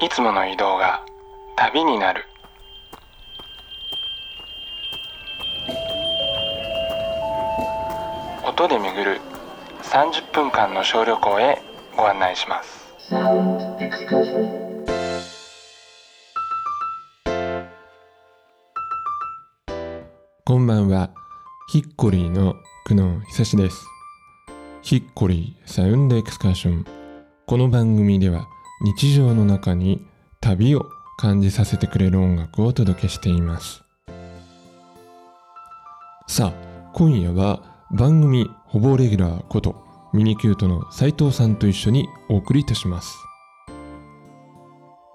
いつもの移動が旅になる音で巡る30分間の小旅行へご案内しますこんばんは。ヒッコリーの久野久志です。ヒッコリーサウンドエクスカーション。この番組では日常の中に旅を感じさせてくれる音楽をお届けしています。さあ、今夜は番組ほぼレギュラーことミニキュートの斉藤さんと一緒にお送りいたします。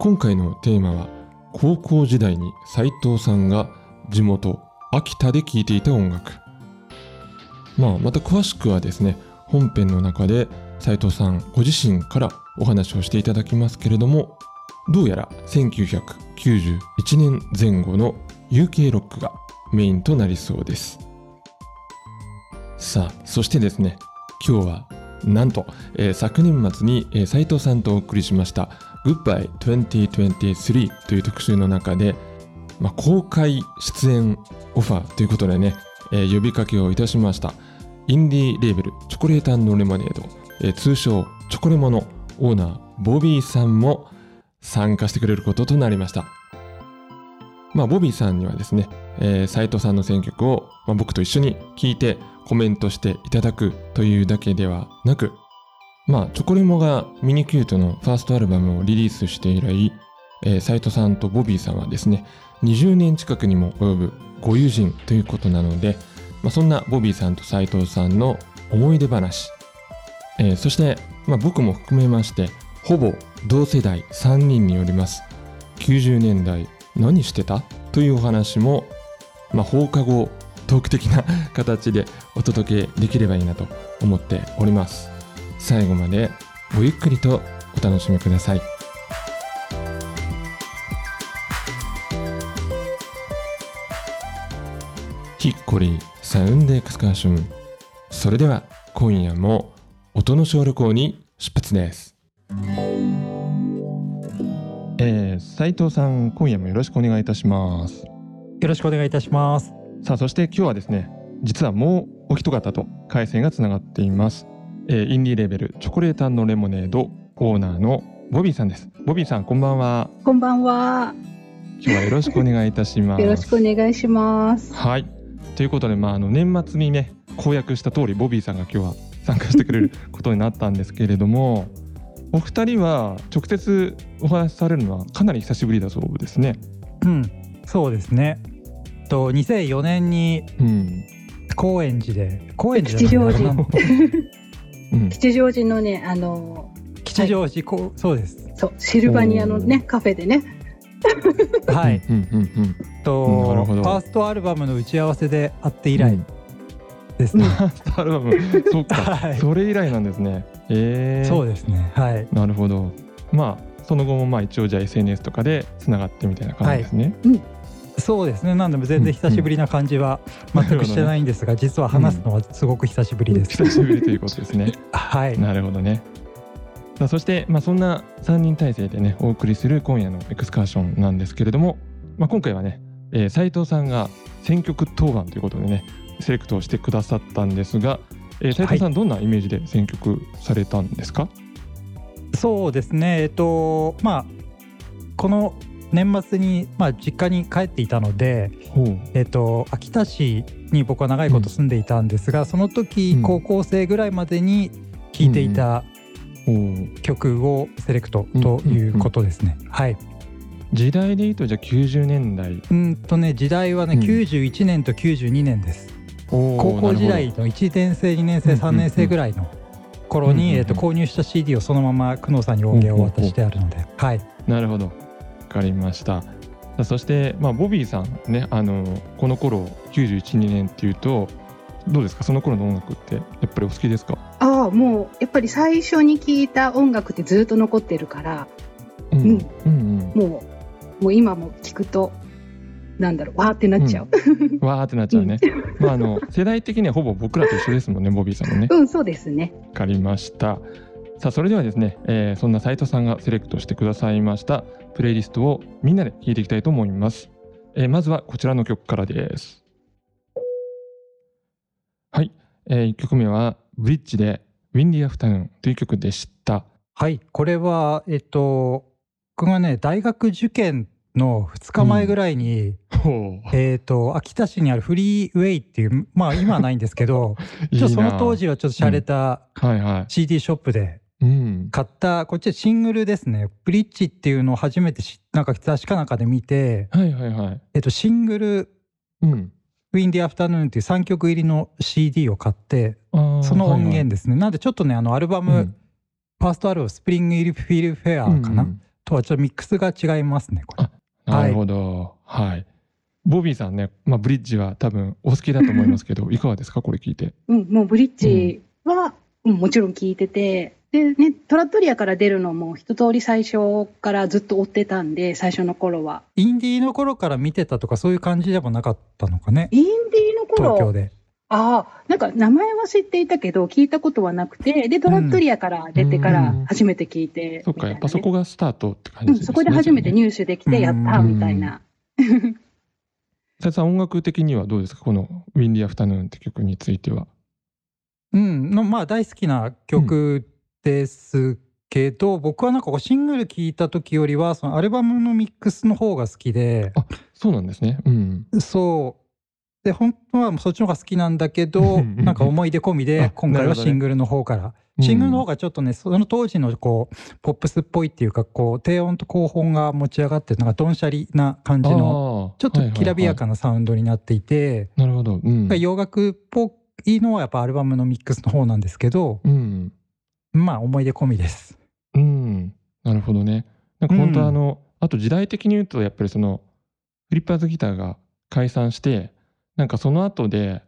今回のテーマは高校時代に斉藤さんが地元秋田で聴いていた音楽まあまた詳しくはですね本編の中で斉藤さんご自身からお話をしていただきますけれどもどうやら1991年前後の UK ロックがメインとなりそうです。さあそしてですね今日はなんと、えー昨年末に、えー斉藤さんとお送りしました「Goodbye 2023」という特集の中でまあ、公開出演オファーということでね、えー呼びかけをいたしました。インディーレーベルチョコレートレモネード、えー通称チョコレモのオーナーボビーさんも参加してくれることとなりました。まあボビーさんにはですね、えー斉藤さんの選曲を、まあ、僕と一緒に聴いてコメントしていただくというだけではなくまあチョコレモがミニキュートのファーストアルバムをリリースして以来えー藤さんとボビーさんはですね20年近くにも及ぶご友人ということなので、まあ、そんなボビーさんと斉藤さんの思い出話、えーそして、まあ、僕も含めましてほぼ同世代3人によります。90年代何してた？というお話も、まあ、放課後トーク的な 形でお届けできればいいなと思っております。最後までごゆっくりとお楽しみください。ヒッコリーサウンドエクスカーション。それでは今夜も音の小旅行に出発ですえー、斉藤さん今夜もよろしくお願いいたしますよろしくお願いいたします。さあそして今日はですね実はもうお一方と回線がつながっています、えーインディーレーベルチョコレートレモネードオーナーのボビーさんですボビーさんこんばんはこんばんは。今日はよろしくお願いいたしますよろしくお願いします。はい。ということで、まあ、あの年末にね公約した通りボビーさんが今日は参加してくれることになったんですけれどもお二人は直接お話しされるのはかなり久しぶりだそうですね。うん、そうですね。と2004年にうん高円寺で高円寺吉祥寺な うん、吉祥寺のね、あの、吉祥寺こうそうです。そう、シルバニアのね、カフェでね。はい。うんうんうんとファーストアルバムの打ち合わせで会って以来うんですね。アルバムそうか、はいそれ以来なんですね。えー、そうですね。はい。なるほど。まあその後もまあ一応じゃあ SNS とかでつながってみたいな感じですね。そうですね。なんでも全然久しぶりな感じは全くしてないんですが、実は話すのはすごく久しぶりです。久しぶりということですね。はい。なるほどね。さあそして、まあ、そんな3人体制でねお送りする今夜のエクスカーションなんですけれども、まあ、今回はね、えー、斉藤さんが選曲当番ということでねセレクトをしてくださったんですが、えー、斉藤さん、どんなイメージで選曲されたんですか、そうですね。えっとまあこの年末にまあ実家に帰っていたので、えっと秋田市に僕は長いこと住んでいたんですが、その時、うん。高校生ぐらいまでに聴いていた曲をセレクトということですね。はい。時代で言うとじゃあ90年代。うんとね時代はね、うん。91年と92年です。高高校時代の1年生2年生うん3年生ぐらいの頃うんうんうんに、えっと購入した CD をそのまま久能さんに音源を渡してあるので、はい。なるほど。わかりました。そして、まあ、ボビーさんねあのこの頃912年っていうとどうですか？その頃の音楽ってやっぱりお好きですか？ああ、もう、やっぱり最初に聴いた音楽ってずっと残ってるから、うん。うんうん。もう、もう今も聞くと、なんだろう、わーってなっちゃう。うん、わーってなっちゃうね。まああの世代的にはほぼ僕らと一緒ですもんね、ボビーさんもね。うん、そうですね。わかりました。さあそれではですね、えーそんな斉藤さんがセレクトしてくださいましたプレイリストをみんなで聴いていきたいと思います、えーまずはこちらの曲からですはい、え1曲目はブリッジで「ウィンディアフタヌーン」という曲でしたはいこれはえっと僕がね大学受験の2日前ぐらいに、ほえっと秋田市にあるフリーウェイっていうまあ今はないんですけどう ちょその当時時はちょっと洒落たはいは CD ショップでいうん。買ったこっちはシングルですね。ブリッジっていうのを初めてしなんか雑誌かなんかで見て、はいはいはい。えっと、シングルうん「ウィンディアフタヌーン」っていう3曲入りの CD を買ってその音はいはい。源ですね、なんでちょっとねあのアルバム、うん。ファーストアルバム「スプリング・イル・フィル・フェア」かな、うんうん。とはちょっとミックスが違いますねこれ。あなるほど。はい、ボビーさんね、まあ、ブリッジは多分お好きだと思いますけど いかがですか？これ聞いて。うん、もうブリッジは、うんもちろん聞いてて、でね、トラットリアから出るのも一通り最初からずっと追ってたんで、最初の頃は。インディーの頃から見てたとかそういう感じでもなかったのかね？インディーの頃、東京でああ、なんか名前は知っていたけど、聞いたことはなくて、で、トラットリアから出てから初めて聞いて、そっかやっぱそこが、がスタートって感うん、じですね、そこで初めて入手できて、やったーみたいな。斉藤さん音楽的にはどうですか？この「ウィンディアフタヌーン」って曲については。うん。のまあ大好きな曲ですけど、僕はなんかこうシングル聴いた時よりはそのアルバムのミックスの方が好きで。あそうなんですね。うん。そうで本当はそっちの方が好きなんだけどうん。なんか思い出込み あで今回はシングルの方から、うん。シングルの方がちょっとねその当時のこうポップスっぽいっていうかこう低音と高音が持ち上がってなんかどんしゃりな感じのちょっときらびやかはなサウンドになっていて、いはいはいなるほど。うん、洋楽っぽいのはやっぱアルバムのミックスの方なんですけどうん。まあ思い出込みです。うん、なるほどね。なんか本当うん。あの、あと時代的に言うとやっぱりそのフリッパーズギターが解散してなんかその後で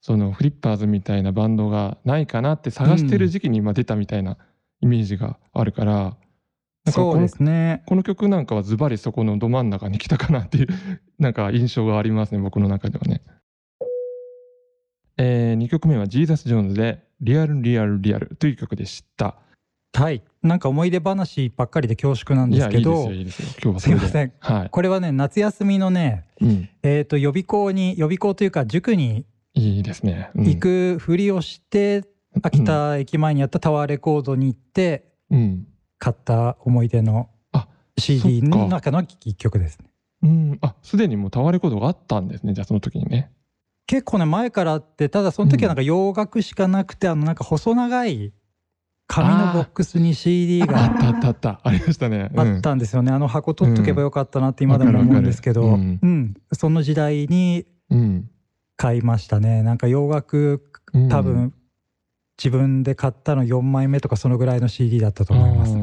そのフリッパーズみたいなバンドがないかなって探してる時期に今出たみたいなイメージがあるから、なんそうですね。この曲なんかはズバリそこのど真ん中に来たかなっていう なんか印象がありますね僕の中ではね。え2曲目はジーザス・ジョーンズで「リアル・リアル・リアル」という曲でした。はい。なんか思い出話ばっかりで恐縮なんいですけどやいいですよ、いいですよ今日はそれで。すいません。はい。これはね、夏休みのね、うん、えっ、と、予備校に、予備校というか、塾にいいですね。うん行くふりをして、秋田駅前にあったタワーレコードに行って、うん。買った思い出のあ CD の中の一曲ですね。うん。あ、すでにもうタワーレコードがあったんですね。じゃあその時にね。結構ね、前からあって、ただその時はなんか洋楽しかなくて、あの、なんか細長い紙のボックスに CD あがったあったあった。ありましたね。あったんですよね。あの箱取っとけばよかったなって今でも思うんですけど、わかるわかるうん、その時代にうん。うん。買いましたね。なんか洋楽うん多分、自分で買ったの4枚目とかそのぐらいの CD だったと思います。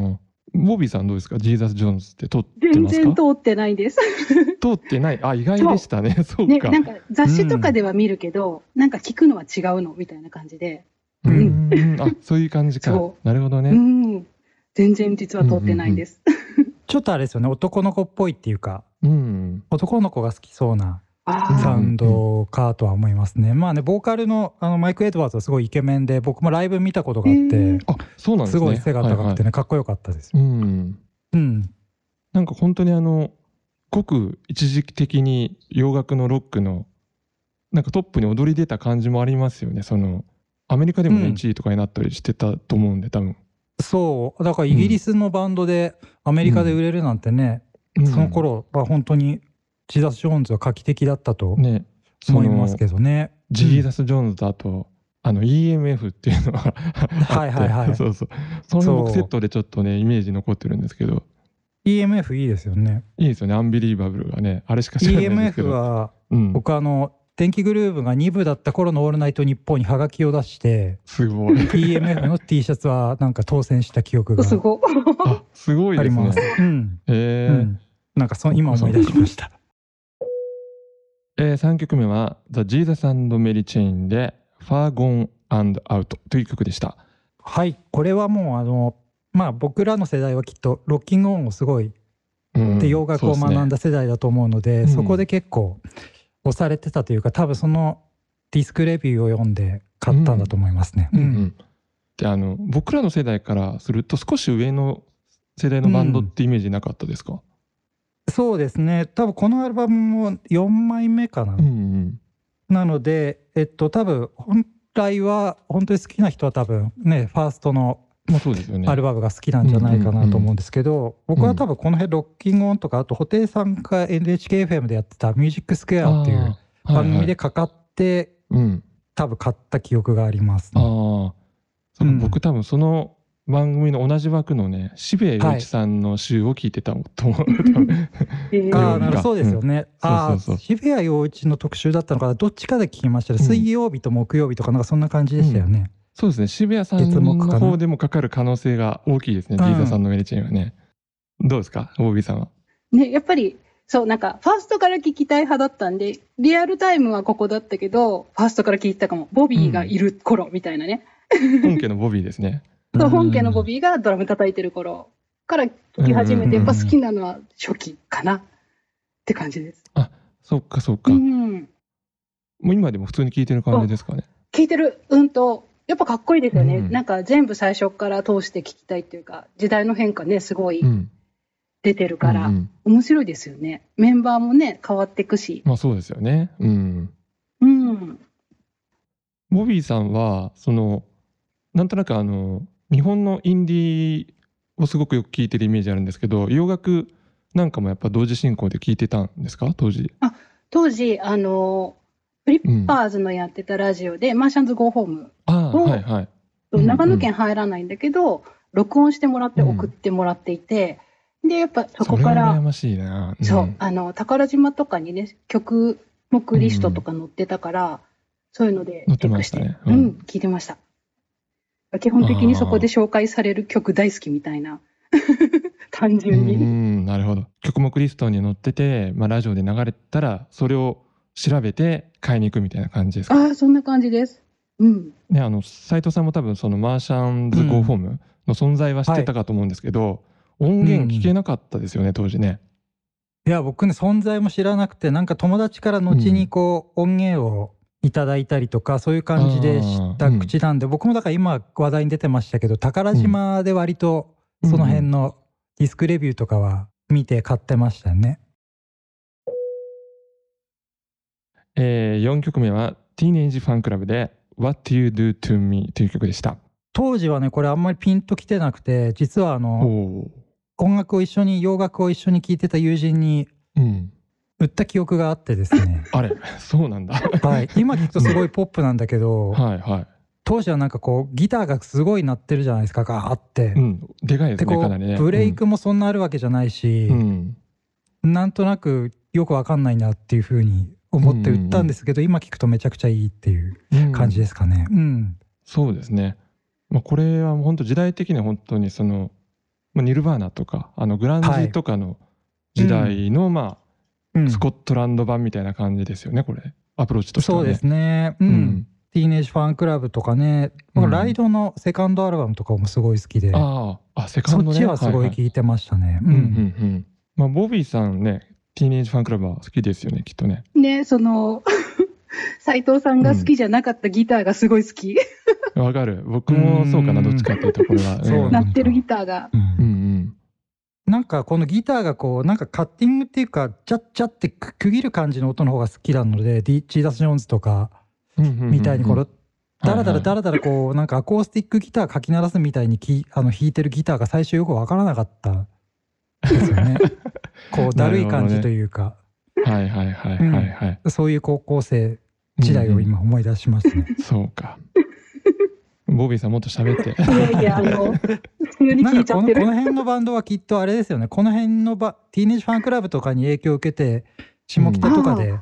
ボビーさんどうですか？ジーザス・ジョーンズって撮って全ますか？然通ってないです。通ってない。あ、意外でしたね。そうね、か。なんか雑誌とかでは見るけど、なんか聞くのは違うのみたいな感じで。うんうん。あ、そういう感じかそ。なるほどうね。ん。全然実は通ってないです。ちょっとあれですよね、男の子っぽいっていうか、うん。男の子が好きそうなサウンドかとは思いますね。まあね、ボーカルのあのマイク・エドワーズはすごいイケメンで、僕もライブ見たことがあっへてー、あ、そうなんですね。すごい背が高くてはいはいね、かっこよかったです。うん。うん。なんか本当にあのごく一時的に洋楽のロックのなんかトップに躍り出た感じもありますよねそのアメリカでもね、うん1位とかになったりしてたと思うんで多分、そう、だからイギリスのバンドでアメリカで売れるなんてね、うん。その頃は本当にジーザス・ジョーンズは画期的だったと思いますけのどね。ジーザス・ジョーンズとあとあの EMF っていうのがあってはいはい。はいそうそう。その僕セットでちょっとねイメージ残ってるんですけど。EMF いいですよね。いいですよね。 Unbelievable がね。あれしか知らないんですけ EMF ど、はうん、僕あの電気グルーヴが2部だった頃の「オールナイトニッポン」にハガキを出してすごい。EMF の T シャツはなんか当選した記憶がすごい。あすごいですね。あります。うん、えー。うん、なんかそ今思い出しました。えー、3曲目は「The Jesus and Mary Chain」で「Far Gone and Out」という曲でした。はい。これはもうあのまあ僕らの世代はきっとロッキングオンをすごいうん。で洋楽を学んだ世代だと思うので、うん。そこで結構押されてたというか多分そのディスクレビューを読んで買ったんだと思いますね。そうん。うん。ってあの僕らの世代からすると少し上の世代のバンドってイメージなかったですか、そうですね。多分このアルバムも4枚目かな、うんうん。なのでえっと多分本来は本当に好きな人は多分ねファーストのまあそうですよね。アルバムが好きなんじゃないかなと思うんですけど、僕は多分この辺ロッキングオンとかあと布袋さんが NHKFM でやってた「ミュージックスクエア」っていう番組でかかって、うん多分買った記憶があります、ああね。そううん。僕多分その番組の同じ枠のね渋谷陽一さんの週を聞いてたと思う、多分。えーあなるほど、そうですよね。うそうそう。渋谷陽一の特集だったのかな、どっちかで聞きましたね。うん。水曜日と木曜日とか、なんかそんな感じでしたよね。そうですね。渋谷さんの方でもかかる可能性が大きいですね、うん。ジーザさんのメリチェンはね。どうですか？ボビーさんは。ね、やっぱり、そう、なんか、ファーストから聞きたい派だったんで、リアルタイムはここだったけど、ファーストから聞いてたかも。ボビーがいる頃みたいなね。本家のボビーですね。そう本家のボビーがドラム叩いてる頃から聞き始めて、うん。やっぱ好きなのは初期かなって感じです。そっかそっか、うもん。う今でも普通に聞いてる感じですかね。聞いてる、うんと、やっぱかっこいいですよね。うんなんか全部最初から通して聞きたいっていうか、時代の変化ね、すごいうん出てるから、うんうん面白いですよね。メンバーもね、変わっていくし。まあそうですよねうんうん。ボビーさんはそのなんとなくあの日本のインディーをすごくよく聞いてるイメージあるんですけど洋楽なんかもやっぱ同時進行で聞いてたんですか？当時当時、あの、フリッパーズのやってたラジオで、マーシャンズ・ゴーホーム、ああおはいはい。うん長野県入らないんだけど、録音してもらって送ってもらっていて、で、やっぱそこから、ましいな、ん。そう、あの、宝島とかにね、曲目リストとか載ってたから、そういうので載ってチェックして、ましたね。う、うんん。聞いてました。基本的にそこで紹介される曲大好きみたいな。単う純に。ん。なるほど。曲目リストに載ってて、まあ、ラジオで流れたらそれを調べて買いに行くみたいな感じですか？ああ、そんな感じです。うん。ねあの斉藤さんも多分そのマーシャンズ・ゴーホームの存在は知ってたかと思うんですけど、音源聞けなかったですよね、当時ね。いや、僕ね、存在も知らなくて、なんか友達から後にこう、音源をいただいたりとか、そういう感じで知った口なんで、僕もだから今話題に出てましたけど、宝島で割とその辺のディスクレビューとかは見て買ってましたよね。えー、4曲目は「ティーネージファンクラブで「What You Do To Me」という曲でした。当時はね、これあんまりピンときてなくて、実はあおの、お音楽を一緒に、洋楽を一緒に聴いてた友人にー、うん、売った記憶があってですね。あれそうなんだはい。今聞くとすごいポップなんだけど、はいはい、当時はなんかこう、ギターがすごい鳴ってるじゃないですか、ガーって。うん、でかいですねかなりね。うブレイクもそんなあるわけじゃないし、うんうんなんとなくよくわかんないなっていうふうに思って売ったんですけど、今聞くとめちゃくちゃいいっていううん感じですかね。うん。そうですね。まあ、これはもう本当時代的には本当にその、まあ、ニルバーナとかあのグランジとかの時代の、まうんあスコットランド版みたいな感じですよねこれアプローチとしてはね。そうですね。う。うんんティーネージファンクラブとかね、うんライドのセカンドアルバムとかもすごい好きで、あああセカンドね。そっちはすごいは聴いてましたね。ううんうんうんまあ、ボビーさんねティーネージファンクラブは好きですよねきっとね。ね、その、斉藤さんが好きじゃなかったギターがすごい好き。わかる僕もそうかなうんどっちかっていうとこれは。そううん鳴ってるギターが。うんうんうんなんかこのギターがこうなんかカッティングっていうかチャッチャって区切る感じの音の方が好きなのでディチーダス・ジョーンズとかみたいにこのダラダラはいダラダラこうなんかアコースティックギターかき鳴らすみたいにきあの弾いてるギターが最初よくわからなかったですよね。こうだるい感じというか、はいはいはいはいはい。そういう高校生時代を今思い出しますね。そうか。ボビーさんもっと喋って。いやいや、あの、普通になんかこのこ聞いちゃってる。の辺のバンドはきっとあれですよね。この辺のバティーネージファンクラブとかに影響を受けて下北とかで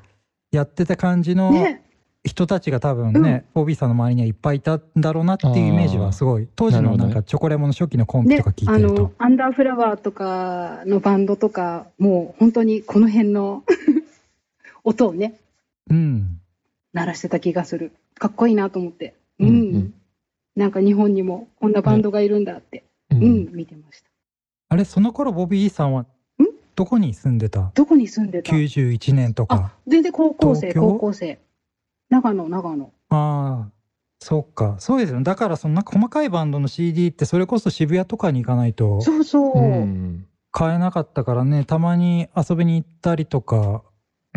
やってた感じのね、人たちが多分ね、ボビーさんの周りにはいっぱいいたんだろうなっていうイメージはすごい。当時のなんかチョコレモンの初期のコンビねとか聞いあてると。の、アンダーフラワーとかのバンドとか、もう本当にこの辺の 音をね、うん。鳴らしてた気がする。かっこいいなと思って。うん。うんうん。なんか日本にもこんなバンドがいるんだって、ううん。ん、見てました。あれその頃ボビーさんはどこに住んでた？どこに住んでた？91年とあか、全然高校生、高校生。長野、長野。ああそうかそうですよねだからそのなんか細かいバンドの CD ってそれこそ渋谷とかに行かないとそうそう。うん買えなかったからねたまに遊びに行ったりとか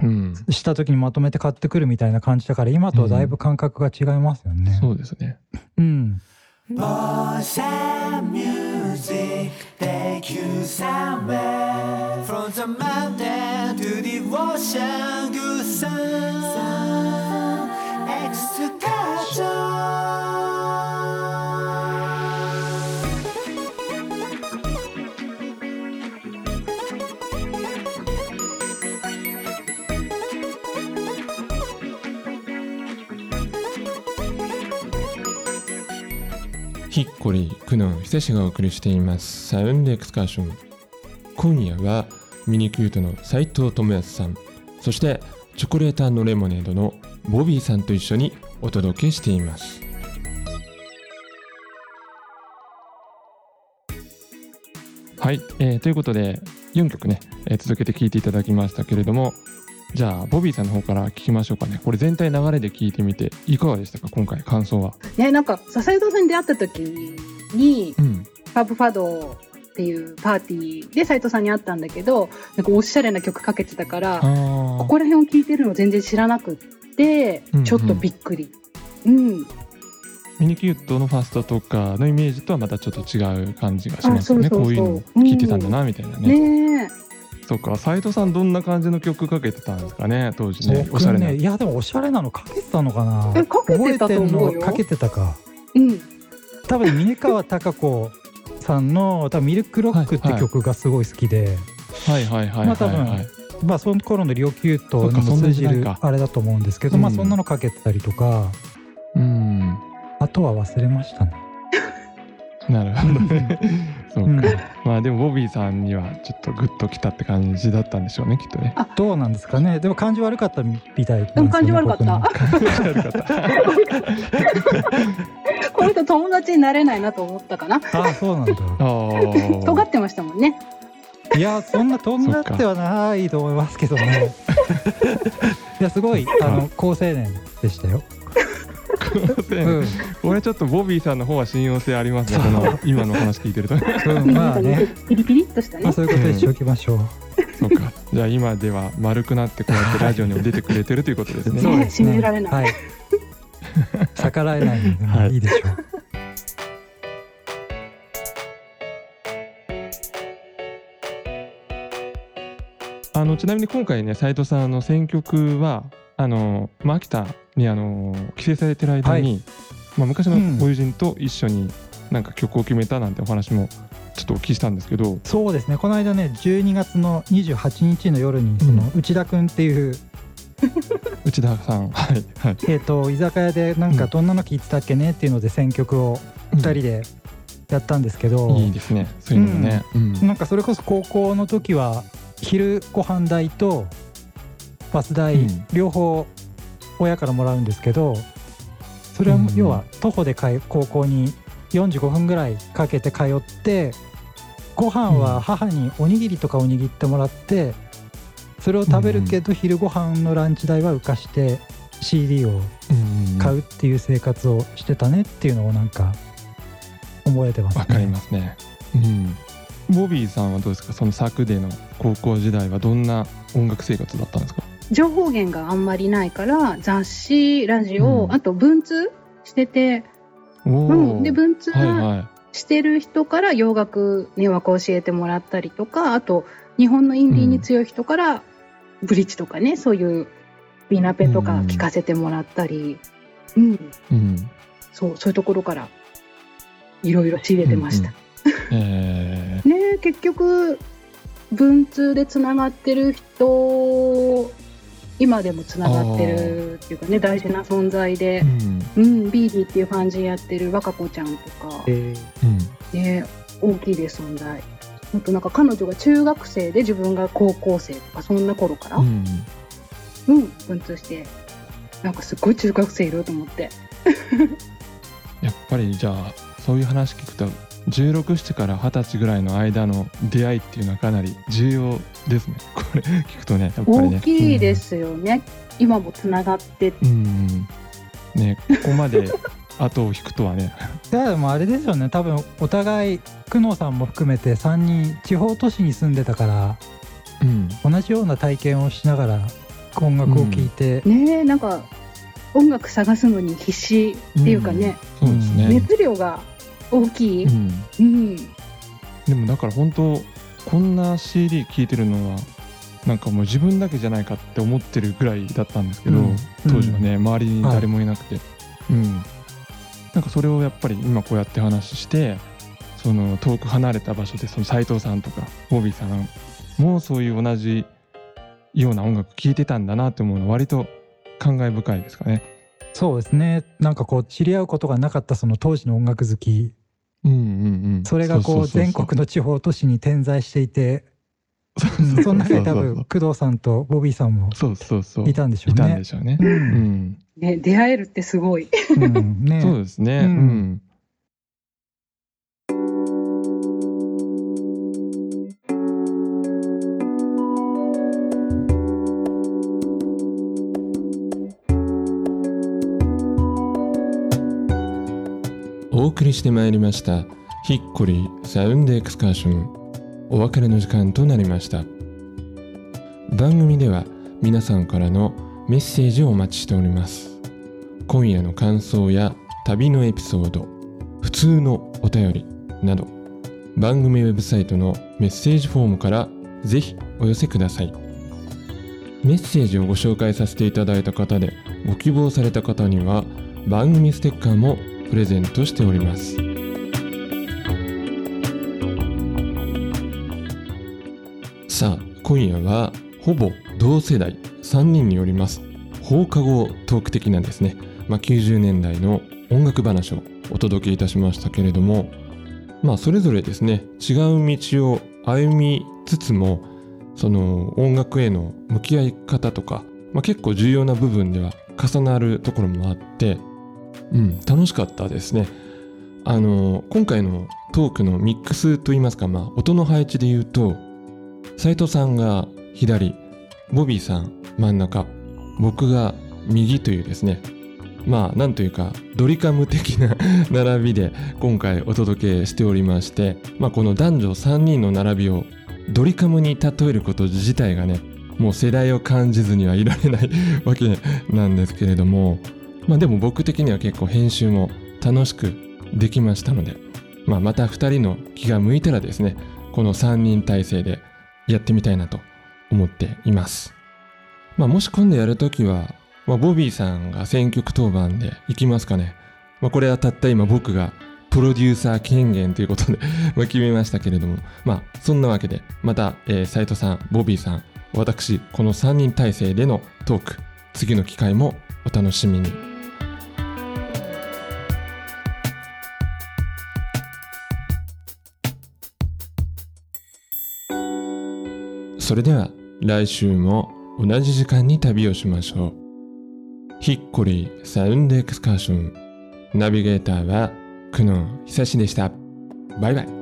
うんした時にまとめて買ってくるみたいな感じだから今とはだいぶ感覚が違いますよね。そうですねうん、from the mountain to the ocean. Good sun. ヒッコリー、クノン、久しがお送りしていますサウンドエクスカーション。今夜はミニキュートの斉藤智康さん、そしてチョコレートレモネードのボビーさんと一緒にお届けしています。はい、えーということで4曲ね、えー続けて聴いていただきましたけれどもじゃあボビーさんの方から聞きましょうかねこれ全体流れで聞いてみていかがでしたか？今回感想は。ね、なんか、笹井戸さんに出会った時に、うんファブファドっていうパーティーで斉藤さんに会ったんだけど、なんかおしゃれな曲かけてたから、あここら辺を聴いてるの全然知らなくってうんうん、ちょっとびっくり。うん。ミニキュートのファーストとかのイメージとはまたちょっと違う感じがしますよね。あそうそうそう。こういうのを聞いてたんだなみたいなね、ねえ。そっか。斉藤さんどんな感じの曲かけてたんですかね当時ね。おしゃれな、いやでもおしゃれなのかけてたのかな。えかけてたと思うよ。覚えてんのかけてたか。うん。多分峰川貴子さんの多分ミルクロックって曲がすごい好きで、はい。はい。まあ多分はい。まあその頃のリオキュートにも通じるあれだと思うんですけど、まあうんそんなのかけてたりとか。うん。あとは忘れましたね。なるほど。ねそうか、うん。まあでもボビーさんにはちょっとグッときたって感じだったんでしょうねきっとね。どうなんですかね。でも感じ悪かったみたい。なんですよねでも感じ悪かった。この人友達になれないなと思ったかな。ああそうなんだ。尖ってましたもんね。いやそんなとんがってはないと思いますけどね。いやすごいあの好青年でしたよ、うん。俺ちょっとボビーさんの方は信用性ありますねこの今のお話聞いてると。うん、まあね。ピリピリっとしたね。まあ。そういうことにしておきましょう、そうか。じゃあ今では丸くなってこうやってラジオにも出てくれてるということですね。そうですね信じられない。はい 逆らえないんで、いいいでしょう。あのちなみに今回ね斉藤さんの選曲はあの、まあ、秋田にあの帰省されてる間に、はい。まあ、昔のうん。ご友人と一緒になんか曲を決めたなんてお話もちょっとお聞きしたんですけど、そうですね。この間ね12月の28日の夜にその内田君っていう、内田さん。はいはい。えー、と居酒屋でなんかどんなの聞いてたっけねっていうので選曲を2人でやったんですけど、いいですね。そういうのもね、うん。なんかそれこそ高校の時は昼ご飯代とバス代、うん。両方親からもらうんですけどそれはうん。要は徒歩で帰高校に45分ぐらいかけて通ってご飯は母におにぎりとかを握ってもらってそれを食べるけど昼ご飯のランチ代は浮かして CD をうん買うっていう生活をしてたねっていうのをなんか覚えてますね。わかりますね。うん。ボビーさんはどうですか？その作での高校時代はどんな音楽生活だったんですか？情報源があんまりないから雑誌ラジオ、うん。あと文通してて、おうん、お、で文通はいはしてる人から洋楽ね和教えてもらったりとかあと日本のインディーに強い人からブリッジとかねそういうビナペとか聞かせてもらったり、うんい。うん。そうそういうところからいろいろ仕入れてました。えね結局文通でつながってる人今でもつながってるっていうかね大事な存在ー、でう、ん。うん、ビーディっていうファンジーやってる若子ちゃんとか、えーうん。ね、大きいです存在。あとなんか彼女が中学生で自分が高校生とかそんな頃から、ううん、ん。文通してなんかすっごい中学生いると思って。やっぱりじゃあそういう話聞くと16、7から20歳ぐらいの間の出会いっていうのはかなり重要ですね。これ聞くとね、やっぱりね。大きいですよね、今もつながってうん。うん。ね、ここまで後を引くとはね。いやでもあれですよね。多分お互い久能さんも含めて3人地方都市に住んでたからうん。同じような体験をしながら音楽を聴いて、ねえなんか音楽探すのに必死っていうかね、そうですね、熱量が大きい、うん、うん。でもだから本当こんな CD 聴いてるのはなんかもう自分だけじゃないかって思ってるぐらいだったんですけど、うん。当時はね周りに誰もいなくて、うんなんかそれをやっぱり今こうやって話してその遠く離れた場所でその斉藤さんとかボビーさんもそういう同じような音楽聴いてたんだなって思うのは割と感慨深いですかね。そうですね。なんかこう知り合うことがなかったその当時の音楽好き。うんうんうん、それがこう全国の地方都市に点在していてうんその中で多分工藤さんとボビーさんもそうそうそういたんでしょういたんねで。しょうね。ううんんね、出会えるってすごい。うんね そうですね。ううんん。お送りしてまいりましたヒッコリーサウンドエクスカーションお別れの時間となりました。番組では皆さんからのメッセージをお待ちしております。今夜の感想や旅のエピソード普通のお便りなど番組ウェブサイトのメッセージフォームからぜひお寄せください。メッセージをご紹介させていただいた方でご希望された方には番組ステッカーもプレゼントしております。今夜はほぼ同世代3人によります放課後トーク的なんですね、まあ、90年代の音楽話をお届けいたしましたけれどもまあそれぞれですね違う道を歩みつつもその音楽への向き合い方とか、まあ、結構重要な部分では重なるところもあってうん楽しかったですね。あの今回のトークのミックスといいますか、まあ、音の配置で言うと斉藤さんが左ボビーさん真ん中僕が右というですね。まあなんというかドリカム的な 並びで今回お届けしておりまして、まあ、この男女3人の並びをドリカムに例えること自体がねもう世代を感じずにはいられない わけなんですけれどもまあでも僕的には結構編集も楽しくできましたので、まあ、また2人の気が向いたらですねこの3人体制でやってみたいなと思っています。まあ、もし今度やるときは、まあ、ボビーさんが選曲当番で行きますかね。まあ、これはたった今僕がプロデューサー権限ということで ま決めましたけれども、まあ、そんなわけで、また、えー、斉藤さん、ボビーさん、私、この3人体制でのトーク、次の機会もお楽しみに。それでは来週も同じ時間に旅をしましょう。ヒッコリーサウンドエクスカーション。ナビゲーターは久野久志でした。バイバイ。